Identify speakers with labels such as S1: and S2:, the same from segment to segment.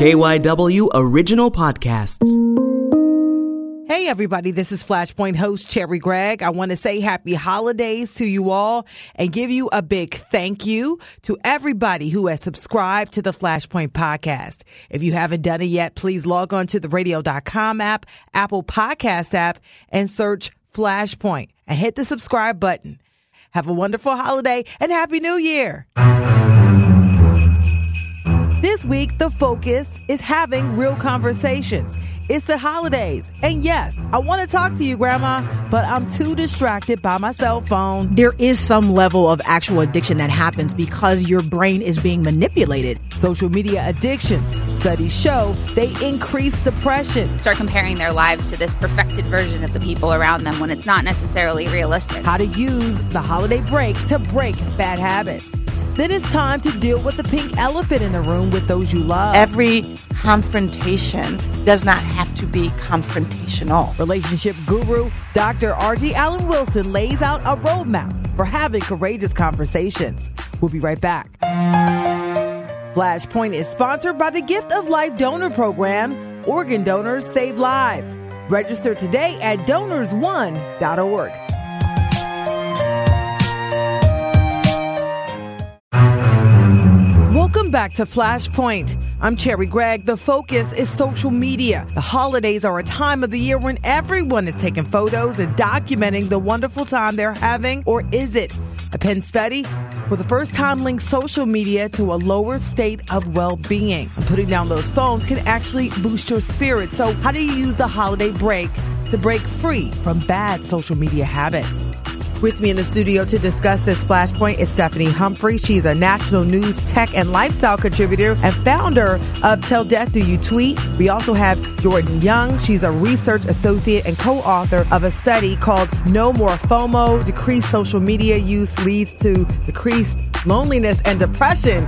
S1: KYW Original Podcasts.
S2: Hey everybody, this is Flashpoint host Cherri Gregg. I want to say happy holidays to you all and give you a big thank you to everybody who has subscribed to the Flashpoint podcast. If you haven't done it yet, please log on to the radio.com app, Apple Podcast app, and search Flashpoint and hit the subscribe button. Have a wonderful holiday and Happy New Year. This week, the focus is having real conversations. It's the holidays. And yes, I want to talk to you, Grandma, but I'm too distracted by my cell phone.
S3: There is some level of actual addiction that happens because your brain is being manipulated.
S2: Social media addictions, studies show they increase depression.
S4: Start comparing their lives to this perfected version of the people around them when it's not necessarily realistic.
S2: How to use the holiday break to break bad habits. Then it's time to deal with the pink elephant in the room with those you love.
S5: Every confrontation does not have to be confrontational.
S2: Relationship guru Dr. Argie Allen Wilson lays out a roadmap for having courageous conversations. We'll be right back. Flashpoint is sponsored by the Gift of Life Donor Program. Organ donors save lives. Register today at donors1.org. Welcome back to Flashpoint. I'm Cherri Gregg. The focus is social media. The holidays are a time of the year when everyone is taking photos and documenting the wonderful time they're having, or is it? A Penn study for the first time links social media to a lower state of well being. Putting down those phones can actually boost your spirit. So, how do you use the holiday break to break free from bad social media habits? With me in the studio to discuss this flashpoint is Stephanie Humphrey. She's a national news tech and lifestyle contributor and founder of Till Death Do You Tweet. We also have Jordyn Young. She's a research associate and co-author of a study called No More FOMO, Decreased Social Media Use Leads to Decreased Loneliness and Depression.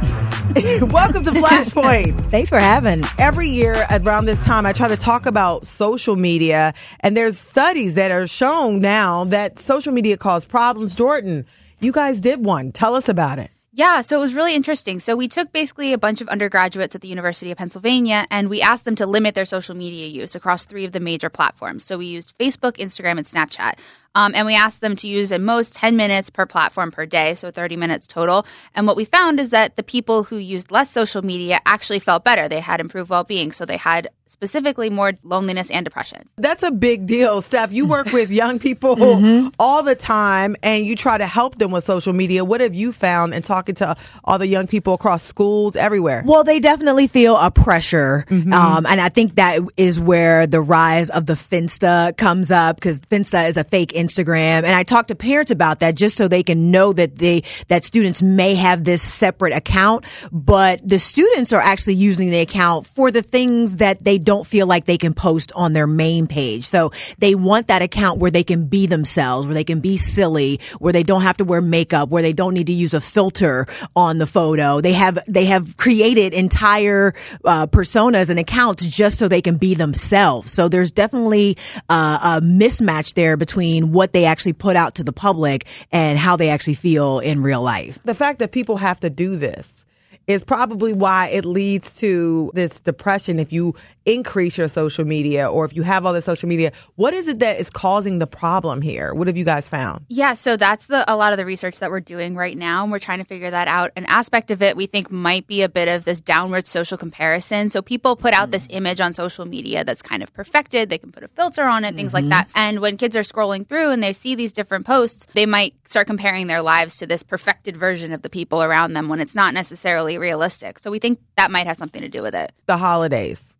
S2: Welcome to Flashpoint.
S3: Thanks for having.
S2: Every year around this time, I try to talk about social media, and there's studies that are shown now that social media causes problems. Jordyn, you guys did one. Tell us about it.
S4: Yeah, so it was really interesting. So we took basically a bunch of undergraduates at the University of Pennsylvania and we asked them to limit their social media use across three of the major platforms. So we used Facebook, Instagram, and Snapchat. Um, and we asked them to use at most 10 minutes per platform per day, so 30 minutes total. And what we found is that the people who used less social media actually felt better. They had improved well being. So they had specifically more loneliness and depression.
S2: That's a big deal, Steph. You work with young people mm-hmm. all the time and you try to help them with social media. What have you found in talking to all the young people across schools everywhere?
S3: Well, they definitely feel a pressure. Mm-hmm. Um, and I think that is where the rise of the Finsta comes up because Finsta is a fake Instagram. And I talk to parents about that just so they can know that they, that students may have this separate account, but the students are actually using the account for the things that they don't feel like they can post on their main page. So they want that account where they can be themselves, where they can be silly, where they don't have to wear makeup, where they don't need to use a filter on the photo. They have, they have created entire uh, personas and accounts just so they can be themselves. So there's definitely uh, a mismatch there between what they actually put out to the public and how they actually feel in real life.
S2: The fact that people have to do this is probably why it leads to this depression if you increase your social media or if you have all the social media what is it that is causing the problem here? What have you guys found?
S4: Yeah so that's the a lot of the research that we're doing right now and we're trying to figure that out. An aspect of it we think might be a bit of this downward social comparison. So people put out mm. this image on social media that's kind of perfected. They can put a filter on it mm-hmm. things like mm-hmm. that. And when kids are scrolling through and they see these different posts they might start comparing their lives to this perfected version of the people around them when it's not necessarily realistic. So we think that might have something to do with it.
S2: The holidays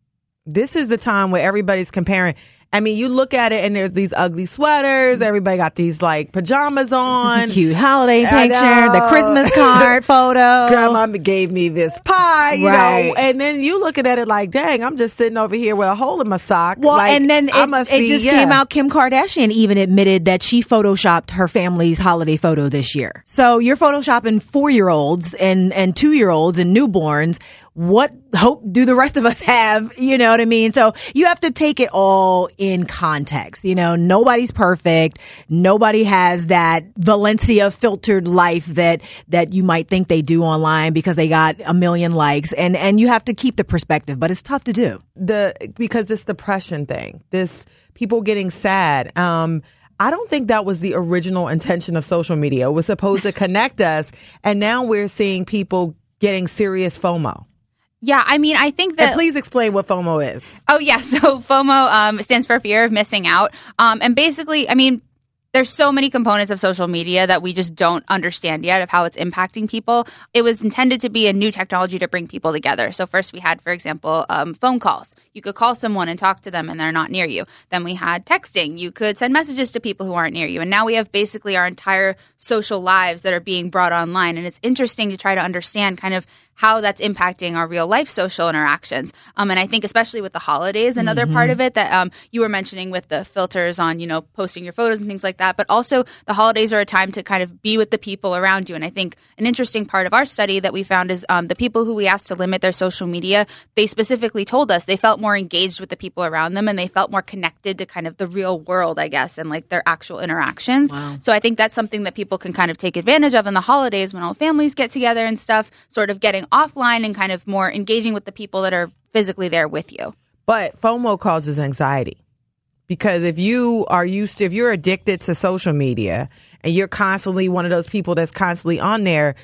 S2: this is the time where everybody's comparing. I mean, you look at it and there's these ugly sweaters. Mm-hmm. Everybody got these like pajamas on.
S3: Cute holiday picture, the uh, Christmas card photo.
S2: Grandma gave me this pie, you right. know. And then you looking at it like, dang, I'm just sitting over here with a hole in my sock.
S3: Well,
S2: like,
S3: and then it, it be, just yeah. came out. Kim Kardashian even admitted that she photoshopped her family's holiday photo this year. So you're photoshopping four year olds and, and two year olds and newborns what hope do the rest of us have? You know what I mean? So you have to take it all in context. You know, nobody's perfect. Nobody has that Valencia filtered life that, that you might think they do online because they got a million likes. And, and you have to keep the perspective, but it's tough to do.
S2: The, because this depression thing, this people getting sad, um, I don't think that was the original intention of social media. It was supposed to connect us. And now we're seeing people getting serious FOMO.
S4: Yeah, I mean, I think that.
S2: And please explain what FOMO is.
S4: Oh, yeah. So FOMO um, stands for fear of missing out. Um, and basically, I mean, there's so many components of social media that we just don't understand yet of how it's impacting people. It was intended to be a new technology to bring people together. So first we had, for example, um, phone calls. You could call someone and talk to them and they're not near you. Then we had texting. You could send messages to people who aren't near you. And now we have basically our entire social lives that are being brought online. And it's interesting to try to understand kind of how that's impacting our real life social interactions. Um, and I think especially with the holidays, another mm-hmm. part of it that um, you were mentioning with the filters on, you know, posting your photos and things like that. But also the holidays are a time to kind of be with the people around you. And I think an interesting part of our study that we found is um, the people who we asked to limit their social media, they specifically told us they felt more engaged with the people around them and they felt more connected to kind of the real world, I guess, and like their actual interactions. Wow. So I think that's something that people can kind of take advantage of in the holidays when all families get together and stuff, sort of getting offline and kind of more engaging with the people that are physically there with you.
S2: But FOMO causes anxiety because if you are used to, if you're addicted to social media and you're constantly one of those people that's constantly on there,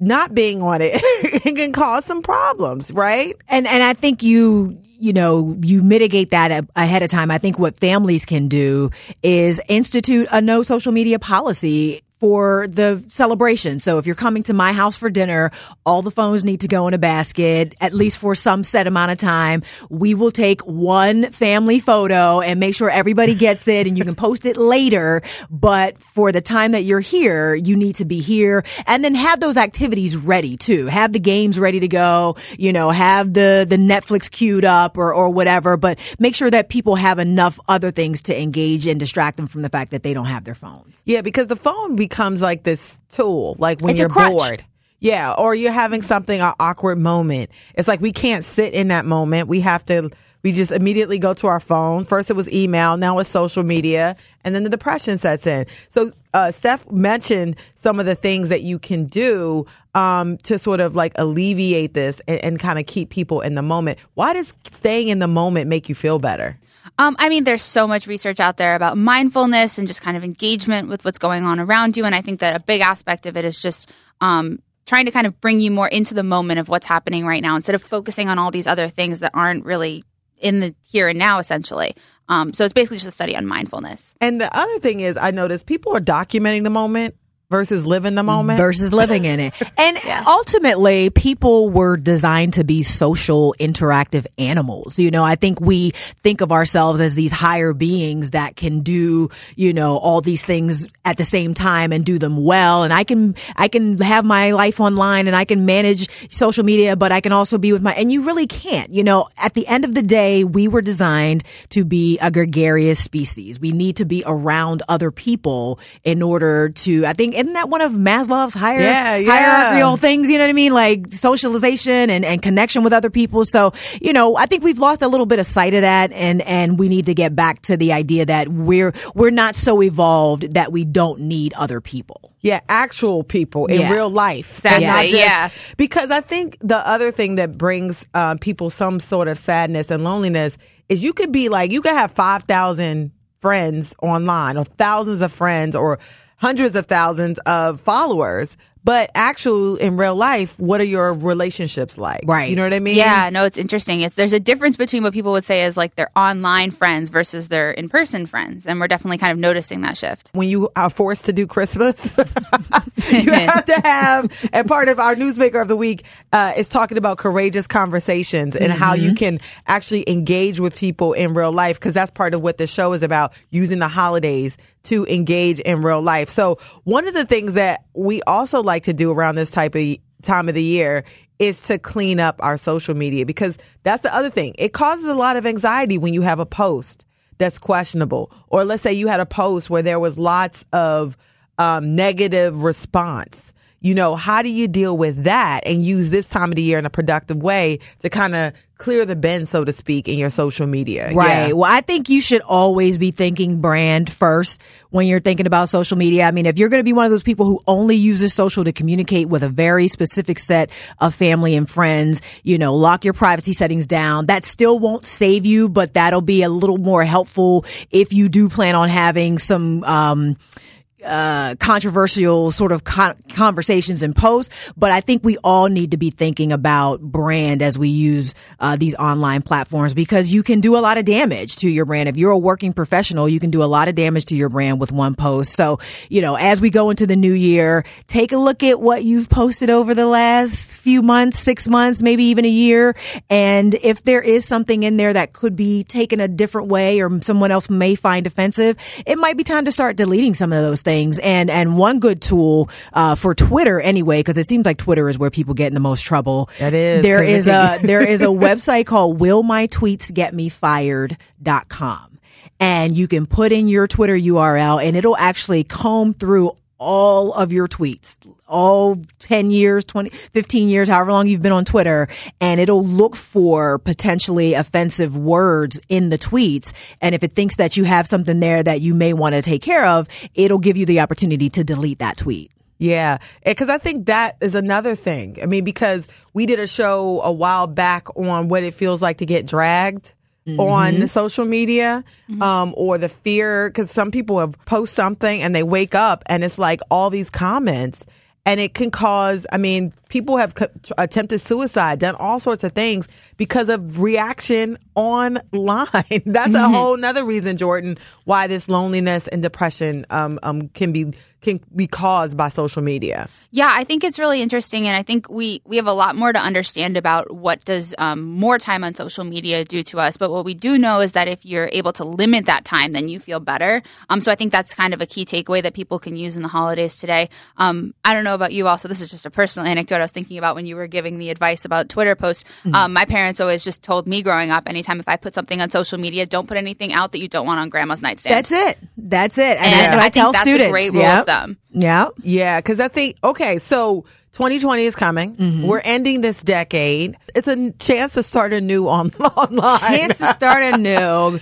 S2: not being on it, it can cause some problems, right?
S3: And and I think you you know you mitigate that ahead of time. I think what families can do is institute a no social media policy for the celebration. So if you're coming to my house for dinner, all the phones need to go in a basket, at least for some set amount of time. We will take one family photo and make sure everybody gets it and you can post it later. But for the time that you're here, you need to be here and then have those activities ready too. Have the games ready to go, you know, have the, the Netflix queued up or, or whatever, but make sure that people have enough other things to engage and distract them from the fact that they don't have their phones.
S2: Yeah, because the phone becomes becomes like this tool, like when it's you're bored. Yeah, or you're having something an awkward moment. It's like we can't sit in that moment. We have to we just immediately go to our phone. First it was email, now it's social media, and then the depression sets in. So uh, Steph mentioned some of the things that you can do um, to sort of like alleviate this and, and kind of keep people in the moment. Why does staying in the moment make you feel better?
S4: Um, I mean, there's so much research out there about mindfulness and just kind of engagement with what's going on around you. And I think that a big aspect of it is just um, trying to kind of bring you more into the moment of what's happening right now instead of focusing on all these other things that aren't really in the here and now, essentially. Um, so it's basically just a study on mindfulness.
S2: And the other thing is, I noticed people are documenting the moment versus living the moment
S3: versus living in it. And yeah. ultimately, people were designed to be social, interactive animals. You know, I think we think of ourselves as these higher beings that can do, you know, all these things at the same time and do them well. And I can, I can have my life online and I can manage social media, but I can also be with my, and you really can't. You know, at the end of the day, we were designed to be a gregarious species. We need to be around other people in order to, I think, isn't that one of Maslow's higher yeah, yeah. hierarchical things? You know what I mean? Like socialization and, and connection with other people. So, you know, I think we've lost a little bit of sight of that and, and we need to get back to the idea that we're, we're not so evolved that we don't need other people.
S2: Yeah, actual people in
S3: yeah.
S2: real life.
S4: Exactly. Just, yeah.
S2: Because I think the other thing that brings uh, people some sort of sadness and loneliness is you could be like, you could have 5,000 friends online or thousands of friends or hundreds of thousands of followers, but actually, in real life, what are your relationships like?
S3: Right.
S2: You know what I mean?
S4: Yeah, no, it's interesting. It's there's a difference between what people would say is like their online friends versus their in person friends. And we're definitely kind of noticing that shift.
S2: When you are forced to do Christmas, you have to have, and part of our newsmaker of the week uh, is talking about courageous conversations and mm-hmm. how you mm-hmm. can actually engage with people in real life because that's part of what the show is about using the holidays to engage in real life. So one of the things that we also like to do around this type of time of the year is to clean up our social media because that's the other thing. It causes a lot of anxiety when you have a post that's questionable. Or let's say you had a post where there was lots of um, negative response you know, how do you deal with that and use this time of the year in a productive way to kind of clear the bend, so to speak, in your social media?
S3: Right.
S2: Yeah.
S3: Well, I think you should always be thinking brand first when you're thinking about social media. I mean, if you're going to be one of those people who only uses social to communicate with a very specific set of family and friends, you know, lock your privacy settings down. That still won't save you, but that'll be a little more helpful if you do plan on having some, um, uh, controversial sort of con- conversations and posts, but I think we all need to be thinking about brand as we use uh, these online platforms because you can do a lot of damage to your brand. If you're a working professional, you can do a lot of damage to your brand with one post. So, you know, as we go into the new year, take a look at what you've posted over the last few months, six months, maybe even a year. And if there is something in there that could be taken a different way or someone else may find offensive, it might be time to start deleting some of those things. And and one good tool uh, for Twitter anyway, because it seems like Twitter is where people get in the most trouble.
S2: It is,
S3: There is a there is a website called willmytweetsgetmefired.com. And you can put in your Twitter URL and it'll actually comb through all of your tweets, all 10 years, 20, 15 years, however long you've been on Twitter, and it'll look for potentially offensive words in the tweets. And if it thinks that you have something there that you may want to take care of, it'll give you the opportunity to delete that tweet.
S2: Yeah, eh, because I think that is another thing. I mean, because we did a show a while back on what it feels like to get dragged on social media, um, or the fear. Because some people have post something and they wake up and it's like all these comments, and it can cause. I mean, people have co- attempted suicide, done all sorts of things because of reaction online. That's a whole nother reason, Jordyn, why this loneliness and depression um, um, can be can be caused by social media.
S4: Yeah, I think it's really interesting, and I think we we have a lot more to understand about what does um, more time on social media do to us. But what we do know is that if you're able to limit that time, then you feel better. Um, so I think that's kind of a key takeaway that people can use in the holidays today. Um, I don't know about you, also. This is just a personal anecdote I was thinking about when you were giving the advice about Twitter posts. Um, my parents always just told me growing up, anytime if I put something on social media, don't put anything out that you don't want on grandma's nightstand.
S3: That's it. That's it. And,
S4: And
S3: that's what I,
S4: I think
S3: tell
S4: that's a
S3: students.
S4: great rule
S3: Yep.
S4: of thumb.
S3: Yeah.
S2: Yeah, because I think okay, so 2020 is coming.
S3: Mm-hmm.
S2: We're ending this decade. It's a chance to start a new on online.
S3: Chance to start anew.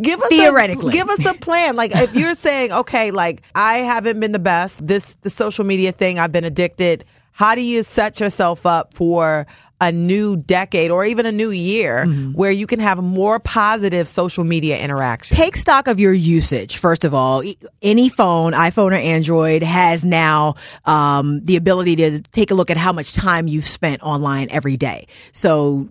S2: give us
S3: Theoretically.
S2: a, give us a plan. Like if you're saying, okay, like I haven't been the best. This the social media thing. I've been addicted. How do you set yourself up for a new decade or even a new year
S3: Mm-hmm.
S2: where you can have more positive social media interaction?
S3: Take stock of your usage. First of all, any phone, iPhone or Android, has now um, the ability to take a look at how much time you've spent online every day. So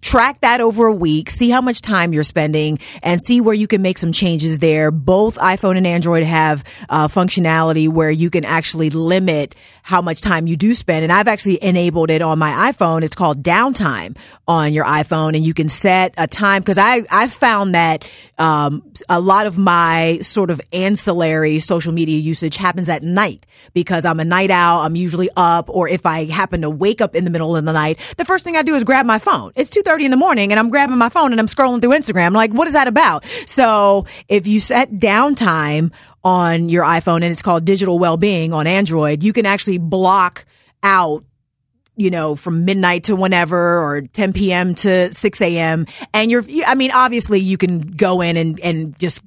S3: track that over a week, see how much time you're spending, and see where you can make some changes there. Both iPhone and Android have uh, functionality where you can actually limit how much time you do spend. And I've actually enabled it on my iPhone. It's called downtime on your iPhone, and you can set a time because I I found that um, a lot of my sort of ancillary social media usage happens at night because I'm a night owl. I'm usually up, or if I happen to wake up in the middle of the night, the first thing I do is grab my phone. It's two thirty in the morning, and I'm grabbing my phone and I'm scrolling through Instagram. Like, what is that about? So if you set downtime on your iPhone and it's called digital well-being on Android, you can actually block out you know, from midnight to whenever or 10 p.m. to 6 a.m. And you're, I mean, obviously you can go in and, and just,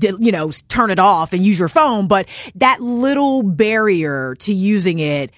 S3: you know, turn it off and use your phone, but that little barrier to using it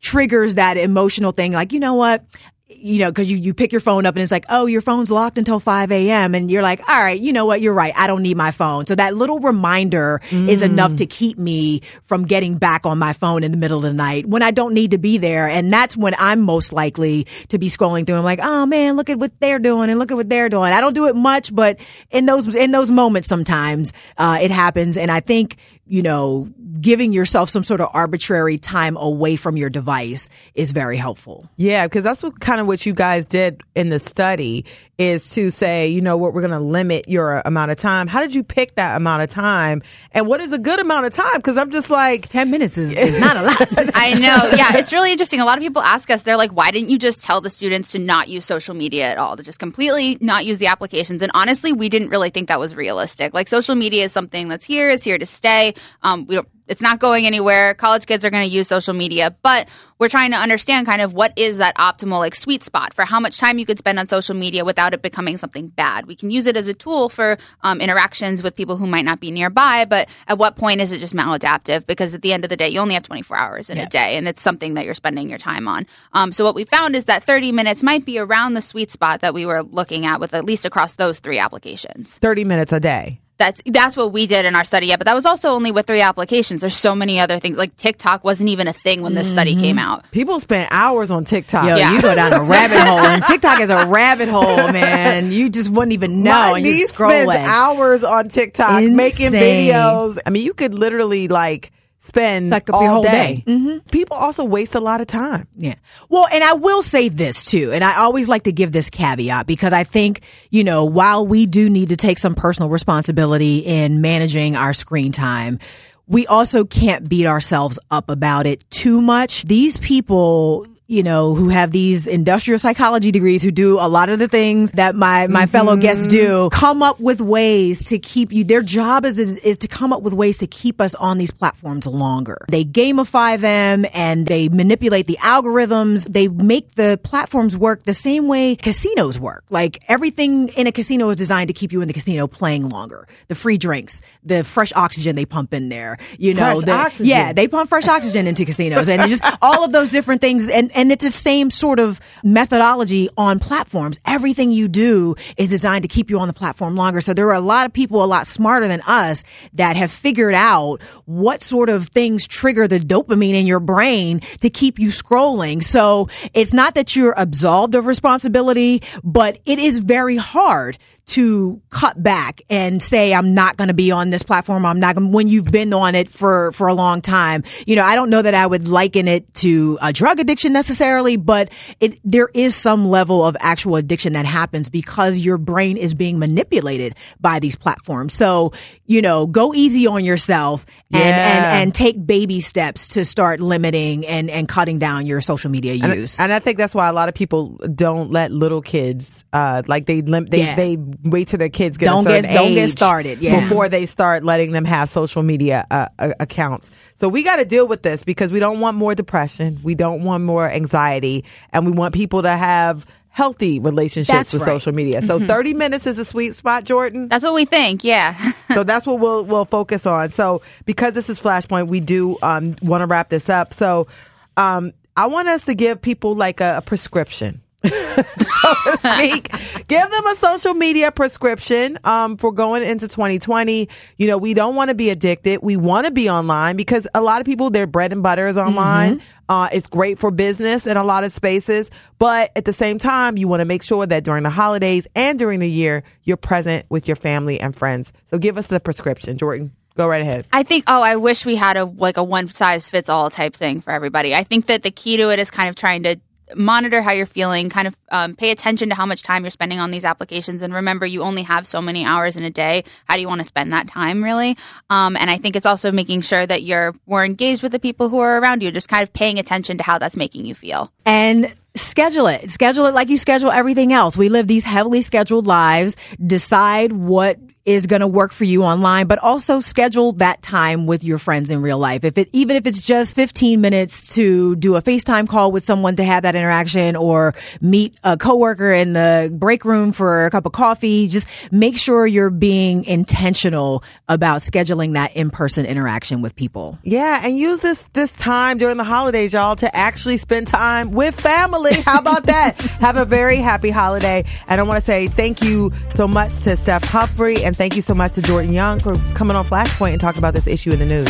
S3: triggers that emotional thing. Like, you know what? You know, cause you, you pick your phone up and it's like, oh, your phone's locked until 5 a.m. And you're like, all right, you know what? You're right. I don't need my phone. So that little reminder is enough to keep me from getting back on my phone in the middle of the night when I don't need to be there. And that's when I'm most likely to be scrolling through. I'm like, oh man, look at what they're doing and look at what they're doing. I don't do it much, but in those, in those moments, sometimes, uh, it happens. And I think, you know, giving yourself some sort of arbitrary time away from your device is very helpful.
S2: Yeah, because that's what kind of what you guys did in the study is to say, you know what, we're going to limit your amount of time. How did you pick that amount of time? And what is a good amount of time? Because I'm just like,
S3: 10 minutes is, is not a lot.
S4: I know. Yeah, it's really interesting. A lot of people ask us, they're like, why didn't you just tell the students to not use social media at all, to just completely not use the applications? And honestly, we didn't really think that was realistic. Like, social media is something that's here, it's here to stay. Um, we don't it's not going anywhere. College kids are going to use social media, but we're trying to understand kind of what is that optimal like sweet spot for how much time you could spend on social media without it becoming something bad. We can use it as a tool for um, interactions with people who might not be nearby, but at what point is it just maladaptive? Because at the end of the day, you only have 24 hours in
S3: Yeah.
S4: a day, and it's something that you're spending your time on. Um, so what we found is that 30 minutes might be around the sweet spot that we were looking at with at least across those three applications.
S2: 30 minutes a day.
S4: That's that's what we did in our study. Yeah, but that was also only with three applications. There's so many other things. Like TikTok wasn't even a thing when this study mm-hmm. came out.
S2: People spend hours on TikTok.
S3: Yo,
S4: Yeah.
S3: you go down a rabbit hole, and TikTok is a rabbit hole, man. You just wouldn't even know,
S2: My
S3: and you scroll
S2: spends
S3: it.
S2: hours on TikTok making videos. I mean, you could literally like spend
S3: like
S2: all
S3: whole
S2: day.
S3: day. Mm-hmm.
S2: People also waste a lot of time.
S3: Yeah. Well, and I will say this too, and I always like to give this caveat because I think, you know, while we do need to take some personal responsibility in managing our screen time, we also can't beat ourselves up about it too much. These people, you know, who have these industrial psychology degrees who do a lot of the things that my, my fellow guests mm-hmm. do, come up with ways to keep you, their job is, is, is to come up with ways to keep us on these platforms longer. They gamify them and they manipulate the algorithms. They make the platforms work the same way casinos work. Like everything in a casino is designed to keep you in the casino playing longer. The free drinks, the fresh oxygen they pump in there, you know, the,
S2: oxygen.
S3: yeah, they pump fresh oxygen into casinos and just all of those different things. And, and it's the same sort of methodology on platforms. Everything you do is designed to keep you on the platform longer. So there are a lot of people a lot smarter than us that have figured out what sort of things trigger the dopamine in your brain to keep you scrolling. So it's not that you're absolved of responsibility, but it is very hard to cut back and say I'm not going to be on this platform. I'm not going when you've been on it for for a long time. You know, I don't know that I would liken it to a drug addiction necessarily, but it there is some level of actual addiction that happens because your brain is being manipulated by these platforms. So, you know, go easy on yourself and
S2: Yeah.
S3: and and take baby steps to start limiting and and cutting down your social media
S2: And,
S3: use.
S2: and I think that's why a lot of people don't let little kids, uh, like they lim- they
S3: Yeah.
S2: they wait till their kids get
S3: Don't
S2: a certain
S3: get- don't get started, yeah.
S2: before they start letting them have social media uh, uh, accounts. So we got to deal with this because we don't want more depression, we don't want more anxiety, and we want people to have healthy relationships
S3: That's
S2: with
S3: right.
S2: social media. So 30 minutes is a sweet spot, Jordyn.
S4: That's what we think. Yeah.
S2: so that's what we'll we'll focus on. So because this is Flashpoint, we do um, want to wrap this up. So um, I want us to give people like a, a prescription. So to speak, give them a social media prescription um, for going into 2020. You know, we don't want to be addicted. We want to be online because a lot of people, their bread and butter is online. Uh, it's great for business in a lot of spaces, but at the same time, you want to make sure that during the holidays and during the year, you're present with your family and friends. So give us the prescription, Jordyn. Go right ahead.
S4: I think. Oh, I wish we had a like a one size fits all type thing for everybody. I think that the key to it is kind of trying to monitor how you're feeling, kind of um, pay attention to how much time you're spending on these applications, and remember you only have so many hours in a day. How do you want to spend that time, really? Um, and I think it's also making sure that you're more engaged with the people who are around you, just kind of paying attention to how that's making you feel.
S3: and schedule it. Schedule it like you schedule everything else. We live these heavily scheduled lives. Decide what is going to work for you online, but also schedule that time with your friends in real life. If it, even if it's just 15 minutes to do a FaceTime call with someone to have that interaction or meet a coworker in the break room for a cup of coffee, just make sure you're being intentional about scheduling that in-person interaction with people.
S2: Yeah, and use this this time during the holidays, y'all, to actually spend time with family. How about that? Have a very happy holiday. And I want to say thank you so much to Steph Humphrey and thank you so much to Jordyn Young for coming on Flashpoint and talking about this issue in the news.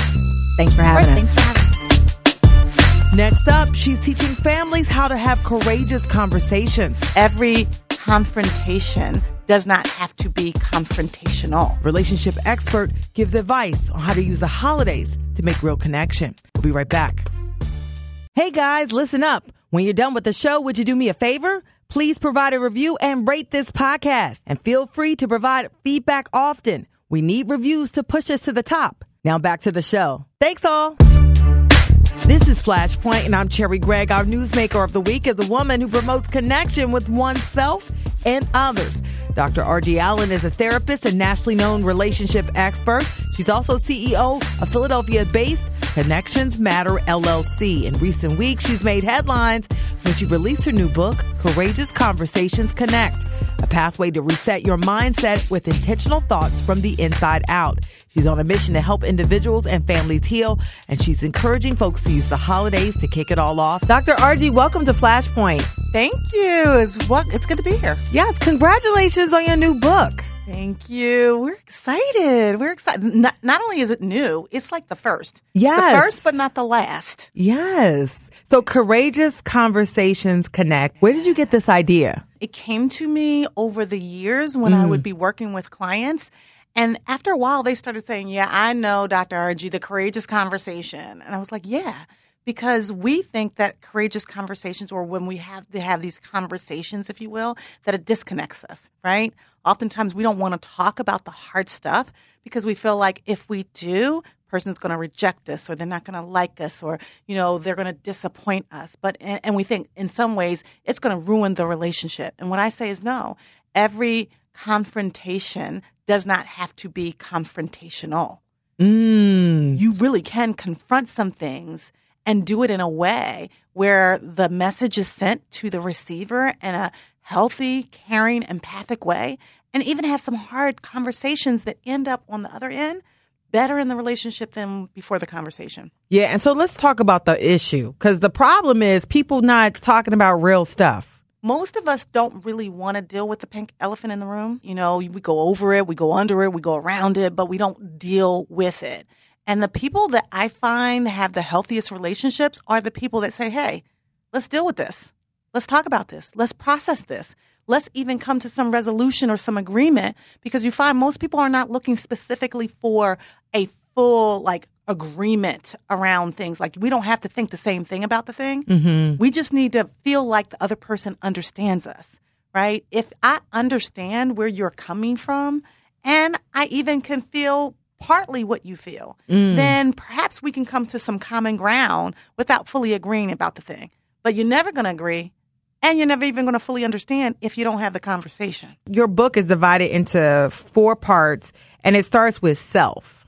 S3: Thanks for having
S4: course,
S3: us.
S4: thanks for having me.
S2: Next up, she's teaching families how to have courageous conversations.
S5: Every confrontation does not have to be confrontational.
S2: Relationship expert gives advice on how to use the holidays to make real connection. We'll be right back. Hey guys, listen up. When you're done with the show, would you do me a favor? Please provide a review and rate this podcast. And feel free to provide feedback often. We need reviews to push us to the top. Now back to the show. Thanks all. This is Flashpoint, and I'm Cherri Gregg. Our newsmaker of the week is a woman who promotes connection with oneself and others. Dr. Argie Allen is a therapist and nationally known relationship expert. She's also CEO of Philadelphia based Connections Matter LLC. In recent weeks, she's made headlines when she released her new book, Courageous Conversations Connect, a pathway to reset your mindset with intentional thoughts from the inside out. She's on a mission to help individuals and families heal, and she's encouraging folks to use the holidays to kick it all off. Dr. Argie, welcome to Flashpoint.
S5: Thank you. It's, what, it's good to be here.
S2: Yes, congratulations on your new book.
S5: Thank you. We're excited. We're excited. Not, not only is it new, it's like the first.
S2: Yes.
S5: The first, but not the last.
S2: Yes. So, Courageous Conversations Connect. Where did you get this idea?
S5: It came to me over the years when I mm. would be working with clients. And after a while, they started saying, Yeah, I know, Dr. Argie, the courageous conversation. And I was like, Yeah, because we think that courageous conversations, or when we have to have these conversations, if you will, that it disconnects us, right? Oftentimes, we don't want to talk about the hard stuff because we feel like if we do, person's going to reject us or they're not going to like us or you know they're going to disappoint us but and, and we think in some ways it's going to ruin the relationship and what i say is no every confrontation does not have to be confrontational
S2: Mm.
S5: you really can confront some things and do it in a way where the message is sent to the receiver in a healthy, caring, empathic way, and even have some hard conversations that end up on the other end better in the relationship than before the conversation.
S2: Yeah, and so let's talk about the issue because the problem is people not talking about real stuff.
S5: Most of us don't really want to deal with the pink elephant in the room. You know, we go over it, we go under it, we go around it, but we don't deal with it. And the people that I find have the healthiest relationships are the people that say, hey, let's deal with this. Let's talk about this. Let's process this. Let's even come to some resolution or some agreement because you find most people are not looking specifically for a full, like, agreement around things. Like, we don't have to think the same thing about the thing. Mm-hmm. We just need to feel like the other person understands us, right? If I understand where you're coming from and I even can feel partly what you feel, mm. then perhaps we can come to some common ground without fully agreeing about the thing. But you're never going to agree and you're never even going to fully understand if you don't have the conversation.
S2: Your book is divided into four parts, and it starts with self.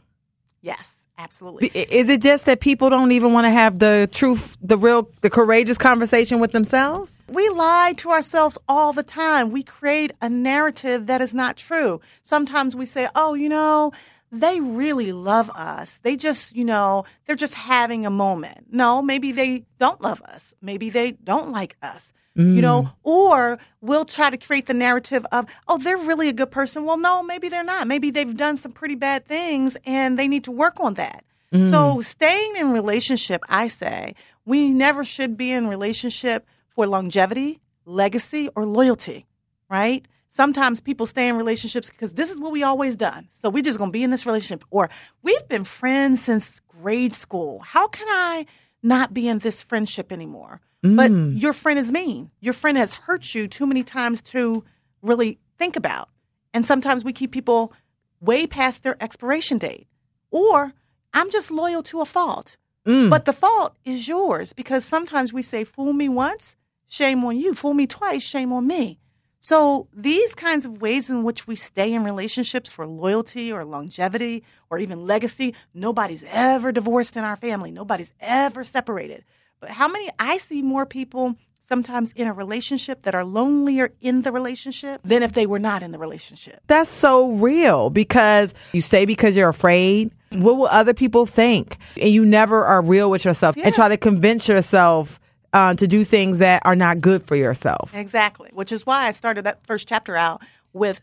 S5: Yes, absolutely.
S2: Is it just that people don't even want to have the truth, the real, the courageous conversation with themselves?
S5: We lie to ourselves all the time. We create a narrative that is not true. Sometimes we say, oh, you know, they really love us. They just, you know, they're just having a moment. No, maybe they don't love us. Maybe they don't like us. You know, mm. or we'll try to create the narrative of, oh, they're really a good person. Well, no, maybe they're not. Maybe they've done some pretty bad things and they need to work on that. So mm. staying in relationship, I say, we never should be in relationship for longevity, legacy, or loyalty, right? Sometimes people stay in relationships because this is what we always done. So we're just going to be in this relationship. Or we've been friends since grade school. How can I not be in this friendship anymore? But mm. your friend is mean. Your friend has hurt you too many times to really think about. And sometimes we keep people way past their expiration date. Or I'm just loyal to a fault. Mm. But the fault is yours because sometimes we say, fool me once, shame on you. Fool me twice, shame on me. So these kinds of ways in which we stay in relationships for loyalty or longevity or even legacy, nobody's ever divorced in our family. Nobody's ever separated. How many I see more people sometimes in a relationship that are lonelier in the relationship than if they were not in the relationship.
S2: That's so real because you stay because you're afraid. What will other people think? And you never are real with yourself and try to convince yourself uh, to do things that are not good for yourself.
S5: Exactly, which is why I started that first chapter out with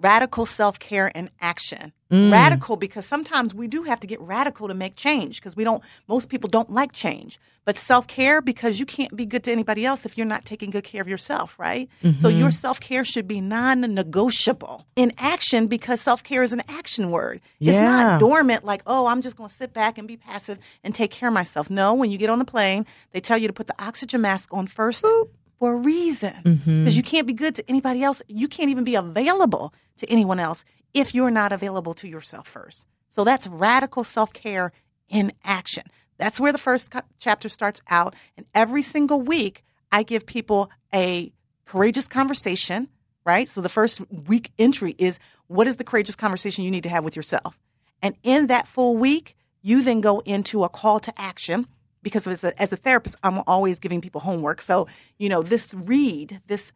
S5: radical self care and action. Mm. Radical because sometimes we do have to get radical to make change because we don't, most people don't like change. But self care because you can't be good to anybody else if you're not taking good care of yourself, right? So your mm-hmm. self care should be non negotiable. In action because self care is an action word. It's not dormant like, oh, I'm just going to sit back and be passive and take care of myself. No, when you get on the plane, they tell you to put the oxygen mask on first for a reason. Mm-hmm. Because you can't be good to anybody else. You can't even be available to anyone else if you're not available to yourself first. So that's radical self care in action. That's where the first chapter starts out. And every single week, I give people a courageous conversation, right? So the first week entry is what is the courageous conversation you need to have with yourself? And in that full week, you then go into a call to action because as a, as a therapist, I'm always giving people homework. So, you know, this read, this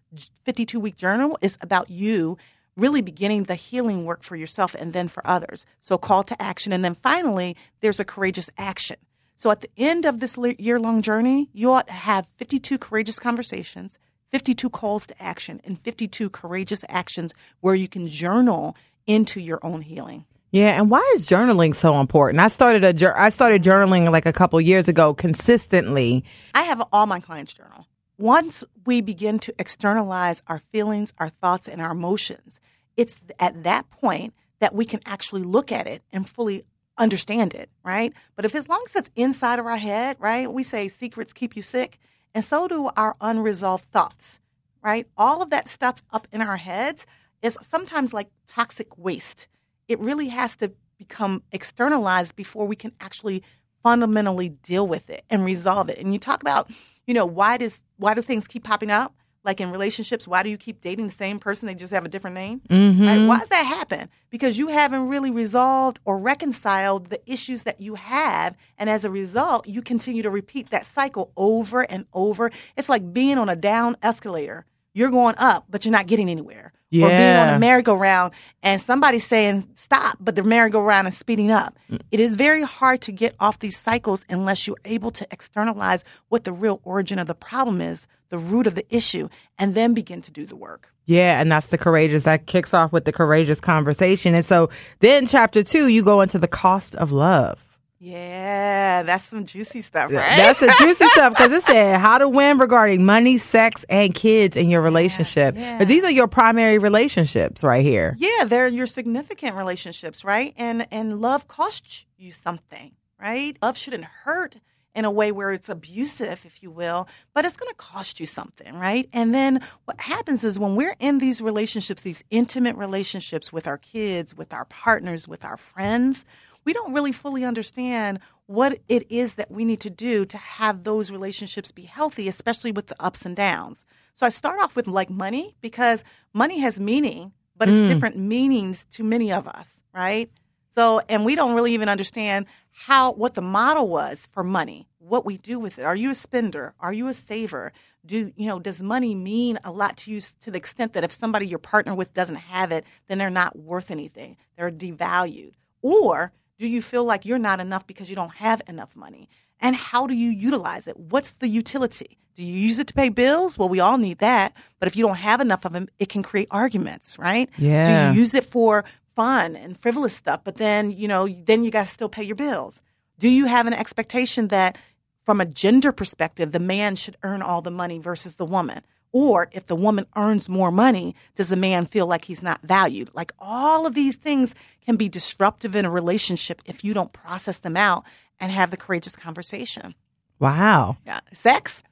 S5: 52 week journal is about you really beginning the healing work for yourself and then for others. So, call to action. And then finally, there's a courageous action. So, at the end of this year long journey, you ought to have 52 courageous conversations, 52 calls to action, and 52 courageous actions where you can journal into your own healing.
S2: Yeah, and why is journaling so important? I started a I started journaling like a couple years ago consistently.
S5: I have all my clients journal. Once we begin to externalize our feelings, our thoughts, and our emotions, it's at that point that we can actually look at it and fully understand it, right? But if as long as it's inside of our head, right, we say secrets keep you sick, and so do our unresolved thoughts, right? All of that stuff up in our heads is sometimes like toxic waste. It really has to become externalized before we can actually fundamentally deal with it and resolve it. And you talk about, you know, why does why do things keep popping up? Like in relationships, why do you keep dating the same person? They just have a different name.
S2: Mm-hmm.
S5: Right? Why does that happen? Because you haven't really resolved or reconciled the issues that you have. And as a result, you continue to repeat that cycle over and over. It's like being on a down escalator. You're going up, but you're not getting anywhere
S2: yeah.
S5: or being on a merry-go-round and somebody's saying stop, but the merry-go-round is speeding up. Mm. It is very hard to get off these cycles unless you're able to externalize what the real origin of the problem is, the root of the issue, and then begin to do the work.
S2: Yeah, and that's the courageous. That kicks off with the courageous conversation. And so then chapter two, you go into the cost of love.
S5: Yeah, that's some juicy stuff, right?
S2: That's the juicy stuff because it said how to win regarding money, sex, and kids in your relationship. Yeah, yeah. But these are your primary relationships right here.
S5: Yeah, they're your significant relationships, right? And and love costs you something, right? Love shouldn't hurt in a way where it's abusive, if you will, but it's going to cost you something, right? And then what happens is when we're in these relationships, these intimate relationships with our kids, with our partners, with our friends, we don't really fully understand what it is that we need to do to have those relationships be healthy, especially with the ups and downs. So I start off with like money because money has meaning, but it's mm. different meanings to many of us, right? So, and we don't really even understand how, what the model was for money, what we do with it. Are you a spender? Are you a saver? Do, you know, does money mean a lot to you to the extent that if somebody you're partner with doesn't have it, then they're not worth anything? They're devalued. Or do you feel like you're not enough because you don't have enough money? And how do you utilize it? What's the utility? Do you use it to pay bills? Well, we all need that. But if you don't have enough of them, it can create arguments, right?
S2: Yeah.
S5: Do you use it for fun and frivolous stuff? But then, you know, then you got to still pay your bills. Do you have an expectation that from a gender perspective, the man should earn all the money versus the woman? Or if the woman earns more money, does the man feel like he's not valued? Like all of these things can be disruptive in a relationship if you don't process them out and have the courageous conversation.
S2: Wow.
S5: Yeah. Sex?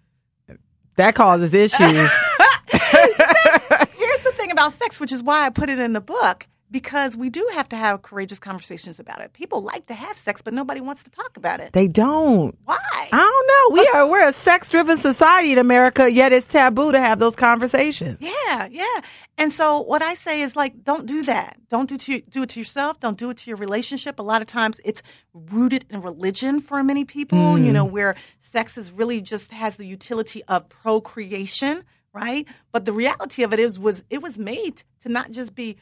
S2: That causes issues. Here's
S5: the thing about sex, which is why I put it in the book because we do have to have courageous conversations about it. People like to have sex, but nobody wants to talk about it.
S2: They don't.
S5: Why?
S2: I don't know. We are we're a sex driven society in America, yet it's taboo to have those conversations.
S5: Yeah, yeah. And so what I say is like, don't do that. Don't do to, do it to yourself. Don't do it to your relationship. A lot of times it's rooted in religion for many people. Mm. You know, where sex is really just has the utility of procreation right? But the reality of it is was it was made to not just be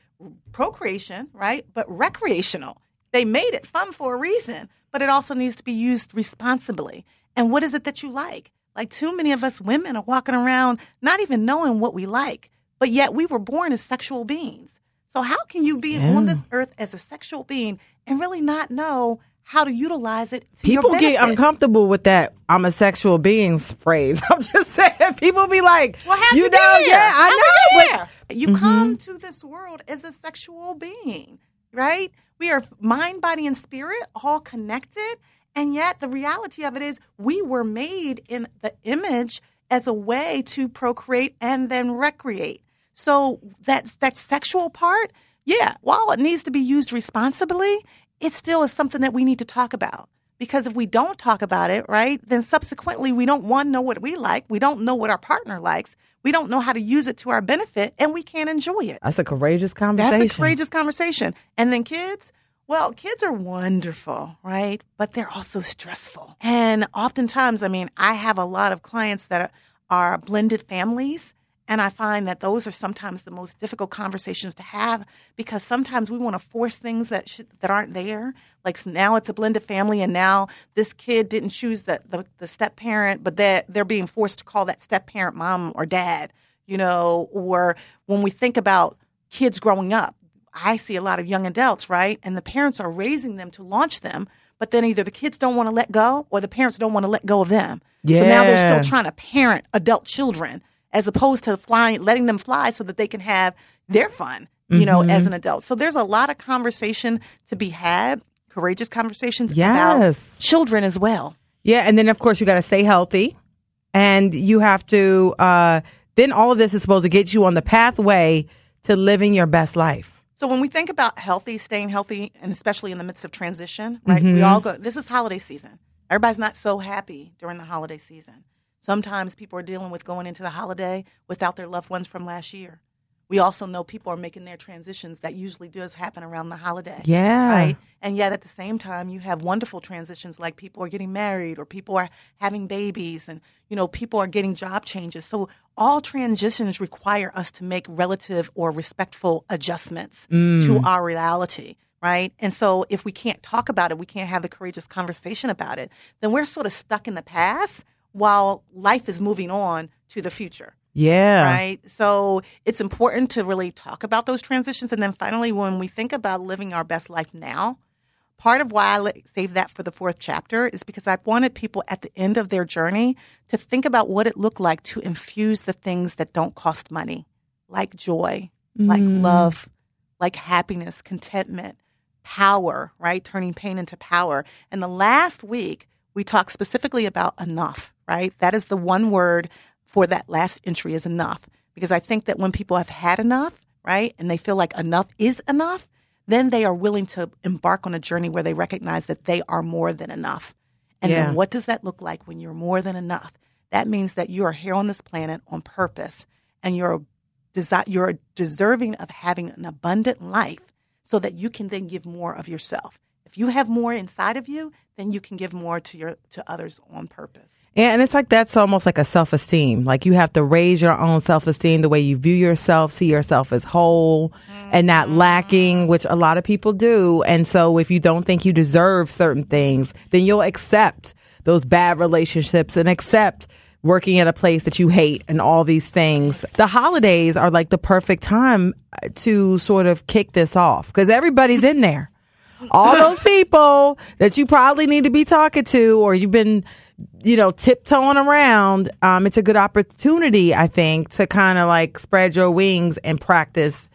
S5: procreation, right? But recreational. They made it fun for a reason, but it also needs to be used responsibly. And what is it that you like? Like too many of us women are walking around not even knowing what we like, but yet we were born as sexual beings. So how can you be yeah. on this earth as a sexual being and really not know how to utilize it. To
S2: people get uncomfortable with that I'm a sexual beings phrase. I'm just saying, people be like,
S5: well,
S2: you,
S5: you
S2: know,
S5: here?
S2: yeah, I know.
S5: But, you mm-hmm. come to this world as a sexual being, right? We are mind, body, and spirit all connected. And yet the reality of it is we were made in the image as a way to procreate and then recreate. So that's that sexual part, yeah, while it needs to be used responsibly, it still is something that we need to talk about. Because if we don't talk about it, right, then subsequently we don't one know what we like, we don't know what our partner likes, we don't know how to use it to our benefit, and we can't enjoy it.
S2: That's a courageous conversation.
S5: That's a courageous conversation. And then kids, Well, kids are wonderful, right? But they're also stressful. And oftentimes, I mean, I have a lot of clients that are, are blended families. And I find that those are sometimes the most difficult conversations to have because sometimes we want to force things that sh- that aren't there. Like now it's a blended family, and now this kid didn't choose the, the, the step parent, but that they're being forced to call that step parent mom or dad. You know, or when we think about kids growing up, I see a lot of young adults, right? And the parents are raising them to launch them, but then either the kids don't want to let go or the parents don't want to let go of them. Yeah. So now they're still trying to parent adult children as opposed to flying, letting them fly so that they can have their fun, you know,
S2: Mm-hmm.
S5: as an adult. So there's a lot of conversation to be had, courageous conversations
S2: Yes.
S5: about children as well.
S2: Yeah, and then of course you got to stay healthy, and you have to. Uh, then all of this is supposed to get you on the pathway to living your best life.
S5: So when we think about healthy, staying healthy, and especially in the midst of transition, right? We all go. This is holiday season. Everybody's not so happy during the holiday season. Sometimes people are dealing with going into the holiday without their loved ones from last year. We also know people are making their transitions. That usually does happen around the holiday.
S2: Yeah.
S5: Right. And yet at the same time, you have wonderful transitions like people are getting married or people are having babies and, you know, people are getting job changes. So all transitions require us to make relative or respectful adjustments to mm. our reality. Right. And so if we can't talk about it, we can't have the courageous conversation about it, then we're sort of stuck in the past while life is moving on to the future
S2: Yeah.
S5: right? So it's important to really talk about those transitions. And then finally, when we think about living our best life now, part of why I save that for the fourth chapter is because I wanted people at the end of their journey to think about what it looked like to infuse the things that don't cost money, like joy, like mm. love, like happiness, contentment, power, right? Turning pain into power. And the last week, we talked specifically about enough, right? That is the one word for that last entry is enough. Because I think that when people have had enough, right, and they feel like enough is enough, then they are willing to embark on a journey where they recognize that they are more than enough. And
S2: Yeah.
S5: then what does that look like when you're more than enough? That means that you are here on this planet on purpose and you're desi- you're deserving of having an abundant life so that you can then give more of yourself. If you have more inside of you, then you can give more to your to others on purpose.
S2: Yeah, and it's like that's almost like a self esteem. Like you have to raise your own self esteem, the way you view yourself, see yourself as whole and not mm-hmm. lacking, which a lot of people do. And so if you don't think you deserve certain things, then you'll accept those bad relationships and accept working at a place that you hate and all these things. The holidays are like the perfect time to sort of kick this off because everybody's in there all those people that you probably need to be talking to or you've been you know tiptoeing around um, it's a good opportunity i think to kind of like spread your wings and practice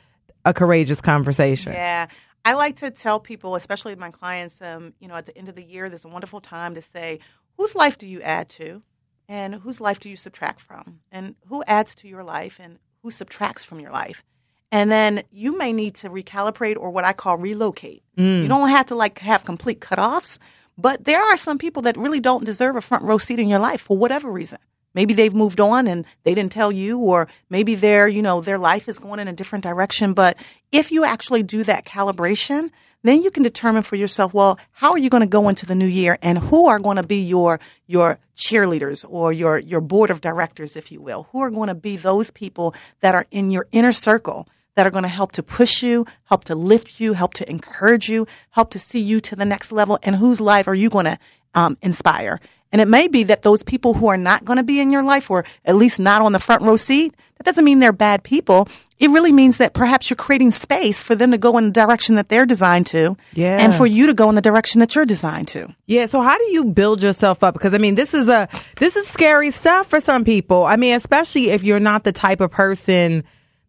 S2: a courageous conversation
S5: Yeah. I like to tell people, especially my clients, um, you know, at the end of the year, there's a wonderful time to say, whose life do you add to? And whose life do you subtract from? And who adds to your life and who subtracts from your life? And then you may need to recalibrate or what I call relocate. You mm. don't have to like have complete cutoffs, but there are some people that really don't deserve a front row seat in your life for whatever reason. Maybe they've moved on and they didn't tell you, or maybe their, you know, their life is going in a different direction. But if you actually do that calibration, then you can determine for yourself, well, how are you going to go into the new year and who are going to be your, your cheerleaders or your, your board of directors, if you will? Who are going to be those people that are in your inner circle that are going to help to push you, help to lift you, help to encourage you, help to see you to the next level, and whose life are you going to um, inspire? And it may be that those people who are not going to be in your life, or at least not on the front row seat, that doesn't mean they're bad people. It really means that perhaps you're creating space for them to go in the direction that they're designed to,
S2: Yeah.
S5: and for you to go in the direction that you're designed to.
S2: Yeah. So how do you build yourself up? Because I mean, this is a this is scary stuff for some people. I mean, especially if you're not the type of person.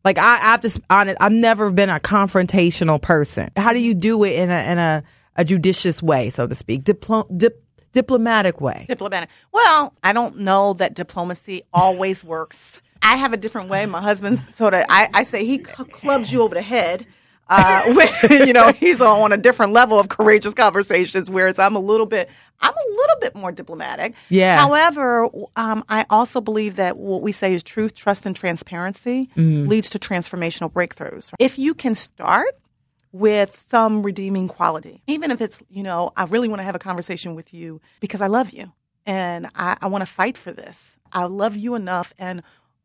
S2: Like I, I have to honest. I've never been a confrontational person. How do you do it in a in a, a judicious way, so to speak, Diplo- dip, diplomatic way?
S5: Diplomatic. Well, I don't know that diplomacy always works. I have a different way. My husband's sort of, I, I say he cl- clubs you over the head. Uh, when, you know, he's on a different level of courageous conversations, whereas I'm a little bit, I'm a little bit more diplomatic.
S2: Yeah.
S5: However, um, I also believe that what we say is truth, trust, and transparency leads to transformational breakthroughs. If you can start with some redeeming quality. Even if it's, you know, I really want to have a conversation with you because I love you and I, I want to fight for this. I love you enough and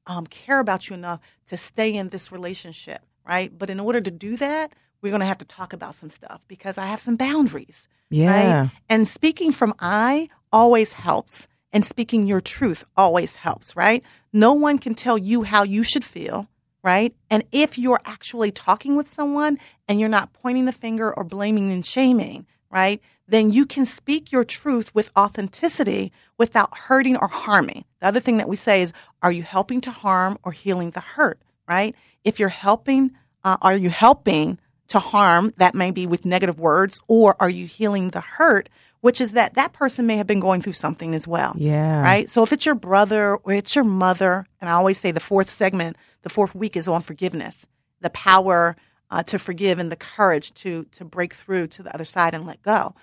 S5: um, care about you enough to stay in this relationship, right? But in order to do that, we're going to have to talk about some stuff because I have some boundaries.
S2: Yeah.
S5: Right? And speaking from I always helps. And speaking your truth always helps, right? No one can tell you how you should feel, right? And if you're actually talking with someone and you're not pointing the finger or blaming and shaming, right? Then you can speak your truth with authenticity without hurting or harming. The other thing that we say is, are you helping to harm or healing the hurt, right? If you're helping, uh, are you helping to harm? That may be with negative words, or are you healing the hurt? Which is that that person may have been going through something as well.
S2: Yeah.
S5: Right. So if it's your brother or it's your mother, and I always say the fourth segment, the fourth week is on forgiveness, the power uh, to forgive and the courage to to break through to the other side and let go.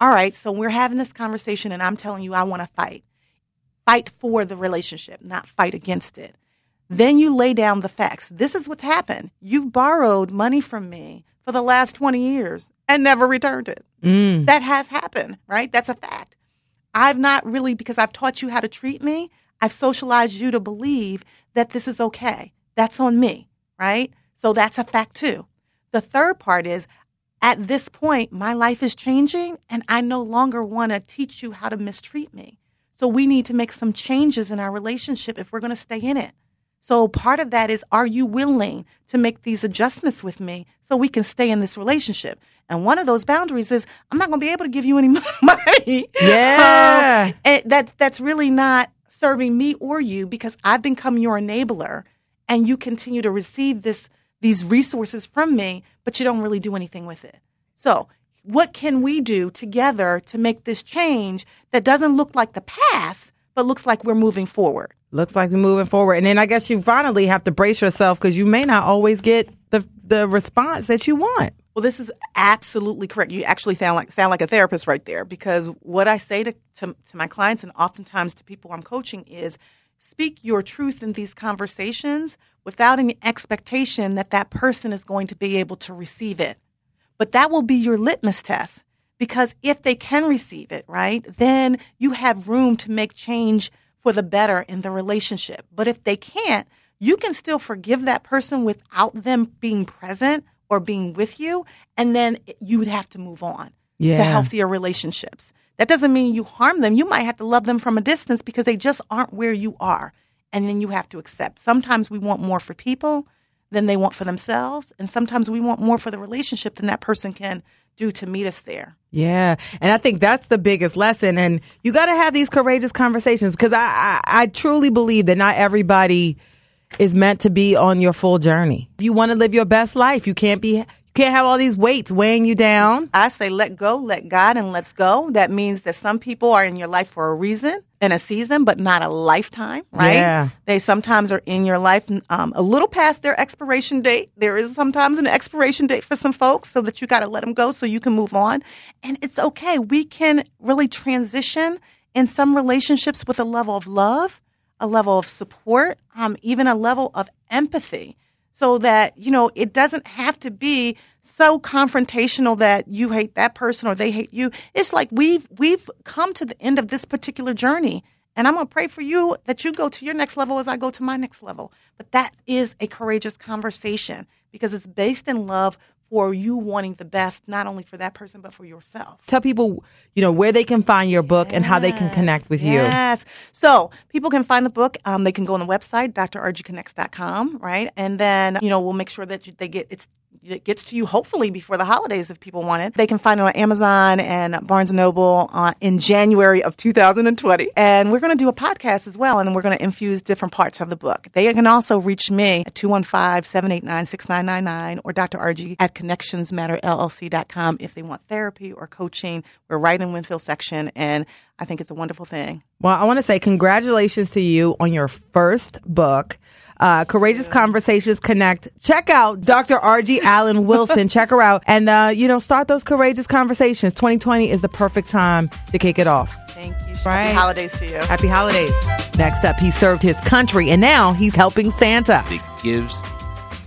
S5: All right. So we're having this conversation, and I'm telling you, I want to fight. Fight for the relationship, not fight against it. Then you lay down the facts. This is what's happened. You've borrowed money from me for the last 20 years and never returned it.
S2: Mm.
S5: That has happened, right? That's a fact. I've not really, because I've taught you how to treat me, I've socialized you to believe that this is okay. That's on me, right? So that's a fact too. The third part is at this point, my life is changing and I no longer want to teach you how to mistreat me. So we need to make some changes in our relationship if we're going to stay in it. So part of that is, are you willing to make these adjustments with me so we can stay in this relationship? And one of those boundaries is, I'm not going to be able to give you any money.
S2: Yeah.
S5: Um, and that that's really not serving me or you because I've become your enabler, and you continue to receive this these resources from me, but you don't really do anything with it. So. What can we do together to make this change that doesn't look like the past, but looks like we're moving forward?
S2: Looks like we're moving forward. And then I guess you finally have to brace yourself because you may not always get the the response that you want.
S5: Well, this is absolutely correct. You actually sound like sound like a therapist right there because what I say to, to, to my clients and oftentimes to people I'm coaching is speak your truth in these conversations without any expectation that that person is going to be able to receive it. But that will be your litmus test because if they can receive it, right, then you have room to make change for the better in the relationship. But if they can't, you can still forgive that person without them being present or being with you. And then you would have to move on to healthier relationships. That doesn't mean you harm them. You might have to love them from a distance because they just aren't where you are. And then you have to accept. Sometimes we want more for people than they want for themselves. And sometimes we want more for the relationship than that person can do to meet us there.
S2: Yeah, and I think that's the biggest lesson. And you got to have these courageous conversations because I, I I truly believe that not everybody is meant to be on your full journey. If you want to live your best life, you can't be you can't have all these weights weighing you down.
S5: I say let go, let God, and let's go. That means that some people are in your life for a reason and a season, but not a lifetime, right?
S2: Yeah.
S5: They sometimes are in your life um, a little past their expiration date. There is sometimes an expiration date for some folks, so that you got to let them go so you can move on. And it's okay. We can really transition in some relationships with a level of love, a level of support, um, even a level of empathy so that you know it doesn't have to be so confrontational that you hate that person or they hate you. It's like we've we've come to the end of this particular journey and i'm going to pray for you that you go to your next level as i go to my next level. But that is a courageous conversation because it's based in love for you wanting the best not only for that person but for yourself
S2: Tell people, you know, where they can find your book and how they can connect with you.
S5: Yes. So people can find the book. Um, they can go on the website, drrgconnects.com, right? And then, you know, we'll make sure that they get it's it gets to you hopefully before the holidays if people want it. They can find it on Amazon and Barnes Noble uh, in January of 2020. And we're going to do a podcast as well, and we're going to infuse different parts of the book. They can also reach me at 215-789-6999 or Dr. RG at connectionsmatterllc.com if they want therapy or coaching. We're right in Wynnefield section, and I think it's a wonderful thing.
S2: Well, I want to say congratulations to you on your first book, uh, Courageous Conversations Connect. Check out Dr. Argie Allen Wilson. Check her out and, uh, you know, start those courageous conversations. 2020 is the perfect time to kick it off.
S5: Thank you.
S2: Right.
S5: Happy holidays to you.
S2: Happy holidays. Next up, he served his country and now he's helping Santa.
S6: It gives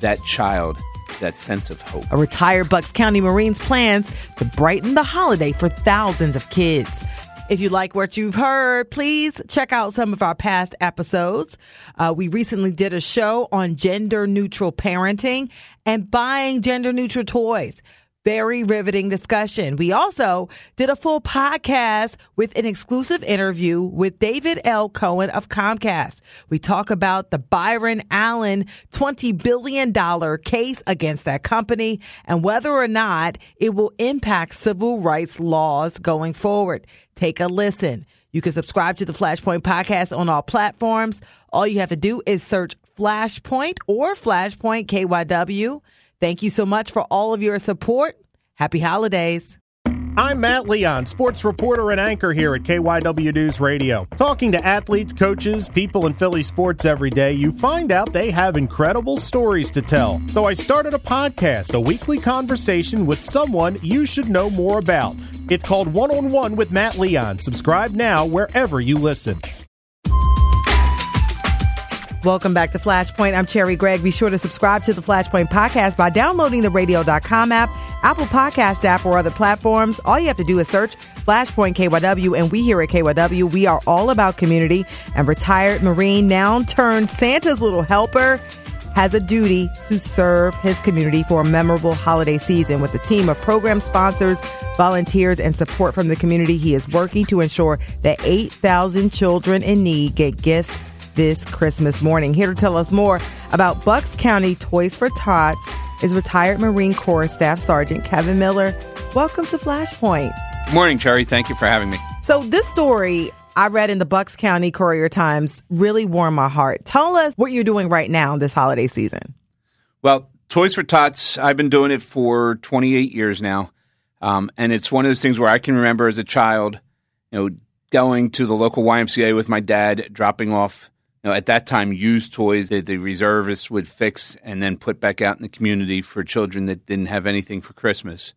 S6: that child that sense of hope.
S2: A retired Bucks County Marines plans to brighten the holiday for thousands of kids. If you like what you've heard, please check out some of our past episodes. Uh, we recently did a show on gender neutral parenting and buying gender neutral toys. Very riveting discussion. We also did a full podcast with an exclusive interview with David L. Cohen of Comcast. We talk about the Byron Allen $20 billion case against that company and whether or not it will impact civil rights laws going forward. Take a listen. You can subscribe to the Flashpoint podcast on all platforms. All you have to do is search Flashpoint or Flashpoint KYW. Thank you so much for all of your support. Happy holidays.
S7: I'm Matt Leon, sports reporter and anchor here at KYW News Radio. Talking to athletes, coaches, people in Philly sports every day, you find out they have incredible stories to tell. So I started a podcast, a weekly conversation with someone you should know more about. It's called One on One with Matt Leon. Subscribe now wherever you listen.
S2: Welcome back to Flashpoint. I'm Cherri Gregg. Be sure to subscribe to the Flashpoint podcast by downloading the radio.com app, Apple Podcast app, or other platforms. All you have to do is search Flashpoint KYW, and we here at KYW, we are all about community. And retired Marine, now turned Santa's little helper, has a duty to serve his community for a memorable holiday season. With a team of program sponsors, volunteers, and support from the community, he is working to ensure that 8,000 children in need get gifts this Christmas morning. Here to tell us more about Bucks County Toys for Tots is retired Marine Corps Staff Sergeant Kevin Miller. Welcome to Flashpoint.
S6: Morning, Cherri. Thank you for having me.
S2: So this story I read in the Bucks County Courier Times really warmed my heart. Tell us what you're doing right now this holiday season.
S6: Well, Toys for Tots, I've been doing it for 28 years now. Um, and it's one of those things where I can remember as a child, you know, going to the local YMCA with my dad, dropping off know, at that time, used toys that the reservists would fix and then put back out in the community for children that didn't have anything for Christmas.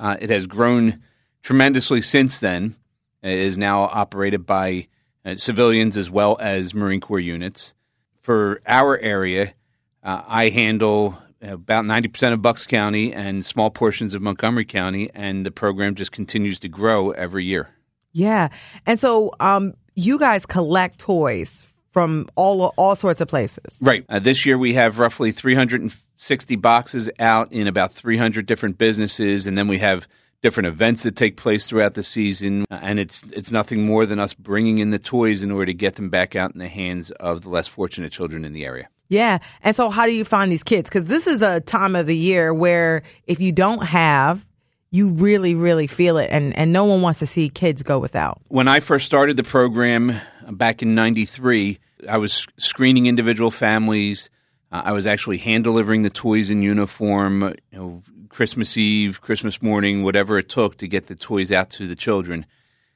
S6: Uh, it has grown tremendously since then. It is now operated by uh, civilians as well as Marine Corps units. For our area, uh, I handle about 90% of Bucks County and small portions of Montgomery County, and the program just continues to grow every year.
S2: Yeah. And so um, you guys collect toys from all all sorts of places.
S6: Right. Uh, this year we have roughly 360 boxes out in about 300 different businesses, and then we have different events that take place throughout the season. Uh, and it's it's nothing more than us bringing in the toys in order to get them back out in the hands of the less fortunate children in the area.
S2: Yeah. And so, how do you find these kids? Because this is a time of the year where if you don't have you really, really feel it, and, and no one wants to see kids go without.
S6: When I first started the program back in 93, I was screening individual families. Uh, I was actually hand delivering the toys in uniform, you know, Christmas Eve, Christmas morning, whatever it took to get the toys out to the children.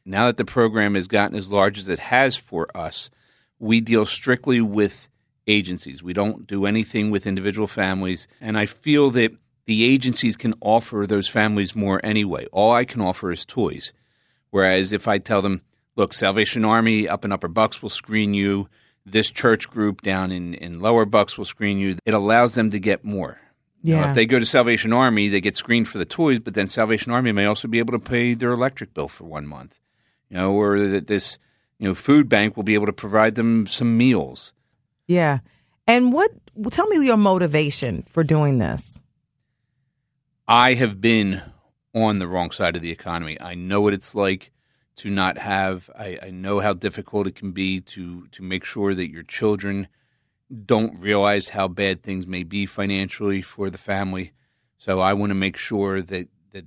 S6: Now that the program has gotten as large as it has for us, we deal strictly with agencies. We don't do anything with individual families. And I feel that the agencies can offer those families more anyway. All I can offer is toys. Whereas if I tell them, look, Salvation Army up in Upper Bucks will screen you, this church group down in, in Lower Bucks will screen you. It allows them to get more. Yeah. If they go to Salvation Army, they get screened for the toys, but then Salvation Army may also be able to pay their electric bill for one month. You know, or that this you know food bank will be able to provide them some meals.
S2: Yeah. And what tell me your motivation for doing this?
S6: I have been on the wrong side of the economy. I know what it's like to not have. I, I, know how difficult it can be to to make sure that your children don't realize how bad things may be financially for the family. So I want to make sure that that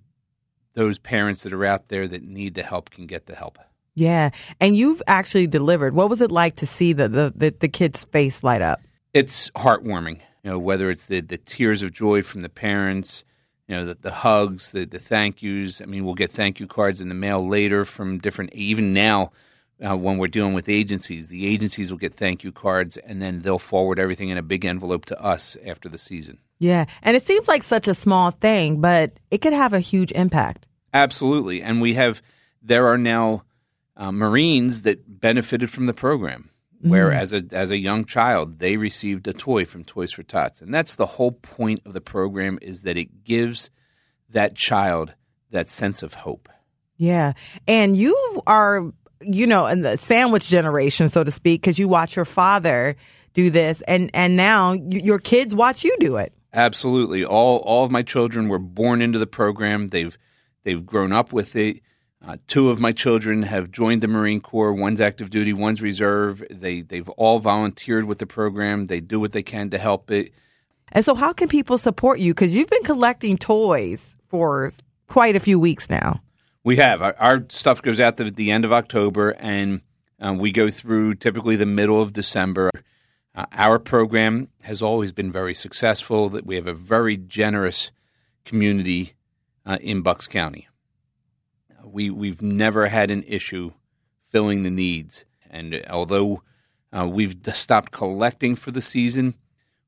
S6: those parents that are out there that need the help can get the help.
S2: Yeah, and you've actually delivered. What was it like to see the the, the, the kid's face light up?
S6: It's heartwarming. You know, whether it's the the tears of joy from the parents you know, the, the hugs, the, the thank yous. I mean, we'll get thank you cards in the mail later from different, even now uh, when we're dealing with agencies, the agencies will get thank you cards and then they'll forward everything in a big envelope to us after the season.
S2: Yeah. And it seems like such a small thing, but it could have a huge impact.
S6: Absolutely. And we have, there are now uh, Marines that benefited from the program. Where mm-hmm. as a as a young child they received a toy from Toys for Tots, and that's the whole point of the program is that it gives that child that sense of hope.
S2: Yeah. And you are, you know, in the sandwich generation, so to speak, because you watch your father do this, and and now you, your kids watch you do it.
S6: Absolutely, all all of my children were born into the program. They've they've grown up with it. Uh, two of my children have joined the Marine Corps. One's active duty, one's reserve. They they've all volunteered with the program. They do what they can to help it.
S2: And so, how can people support you? Because you've been collecting toys for quite a few weeks now.
S6: We have our, our stuff goes out at the end of October, and um, we go through typically the middle of December. Uh, our program has always been very successful. That we have a very generous community uh, in Bucks County. We we've never had an issue filling the needs, and although uh, we've stopped collecting for the season,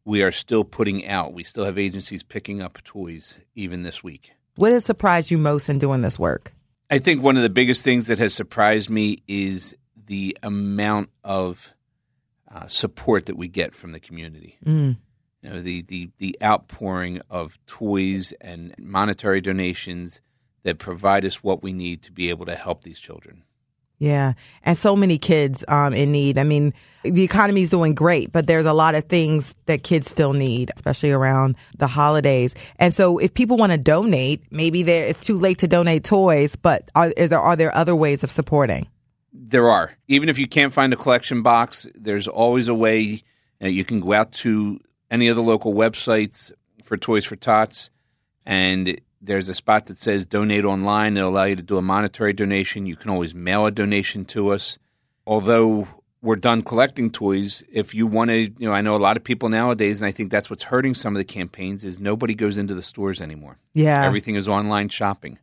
S6: we are still putting out. We still have agencies picking up toys even this week.
S2: What has surprised you most in doing this work?
S6: I think one of the biggest things that has surprised me is the amount of uh, support that we get from the community.
S2: Mm.
S6: You know, the, the, the outpouring of toys and monetary donations that provide us what we need to be able to help these children.
S2: Yeah, and so many kids um, in need. I mean, the economy is doing great, but there's a lot of things that kids still need, especially around the holidays. And so, if people want to donate, maybe there it's too late to donate toys, but are, is there are there other ways of supporting?
S6: There are. Even if you can't find a collection box, there's always a way. Uh, you can go out to any of the local websites for Toys for Tots, and there's a spot that says donate online. It'll allow you to do a monetary donation. You can always mail a donation to us. Although we're done collecting toys, if you want to, you know, I know a lot of people nowadays, and I think that's what's hurting some of the campaigns is nobody goes into the stores anymore.
S2: Yeah,
S6: Everything is online shopping.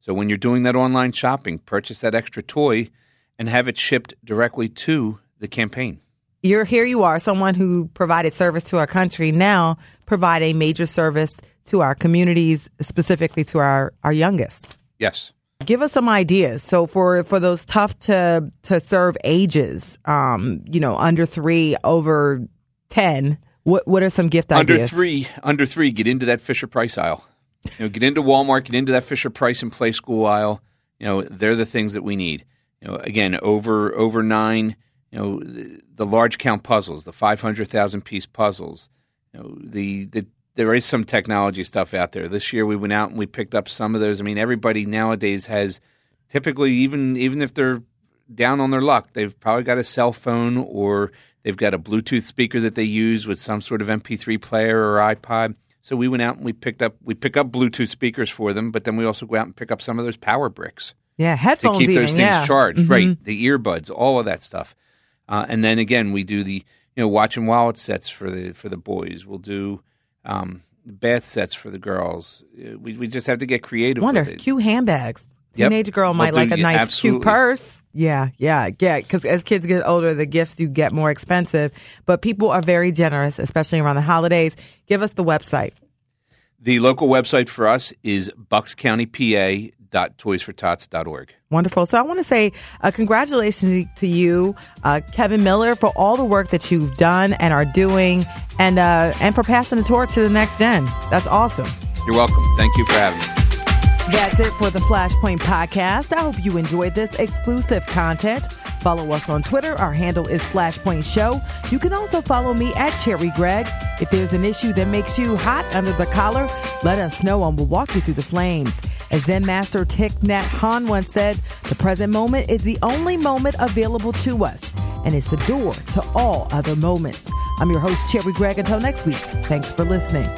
S6: So when you're doing that online shopping, purchase that extra toy and have it shipped directly to the campaign.
S2: you're here. You are someone who provided service to our country. Now provide a major service to our communities, specifically to our our youngest.
S6: Yes.
S2: Give us some ideas. So for for those tough to to serve ages, um, you know, under three, over ten, what what are some gift ideas?
S6: Under three, under three, get into that Fisher Price aisle. You know, get into Walmart, get into that Fisher Price and Playskool aisle. You know, they're the things that we need. You know, again, over over nine. You know, the, the large count puzzles, the five hundred thousand piece puzzles. You know, the the there is some technology stuff out there. This year we went out and we picked up some of those. I mean, everybody nowadays has typically even even if they're down on their luck, they've probably got a cell phone or they've got a Bluetooth speaker that they use with some sort of MP3 player or iPod. So we went out and we picked up we pick up Bluetooth speakers for them, but then we also go out and pick up some of those power bricks
S2: yeah, headphones to
S6: keep
S2: even.
S6: those things
S2: yeah. Mm-hmm.
S6: charged. Right, the earbuds, all of that stuff. Uh, and then again, we do the you know watch and wallet sets for the for the boys. We'll do um, bath sets for the girls. Uh, We we just have to get creative.
S2: Wonder
S6: with it.
S2: cute handbags.
S6: Yep.
S2: Teenage girl might
S6: do-
S2: like a nice
S6: absolutely.
S2: cute purse. Yeah, yeah, yeah. Because as kids get older, the gifts you get more expensive. But people are very generous, especially around the holidays. Give us the website.
S6: The local website for us is buckscountypa.toysfortots.org.
S2: Wonderful. So I want to say uh, congratulations to you, uh, Kevin Miller, for all the work that you've done and are doing, and uh, and for passing the torch to the next gen. That's awesome.
S6: You're welcome. Thank you for having me.
S2: That's it for the Flashpoint podcast. I hope you enjoyed this exclusive content. Follow us on Twitter. Our handle is Flashpoint Show. You can also follow me at Cherri Gregg. If there's an issue that makes you hot under the collar, let us know and we'll walk you through the flames. As Zen Master Thich Nhat Hanh once said, the present moment is the only moment available to us, and it's the door to all other moments. I'm your host, Cherri Gregg. Until next week, thanks for listening.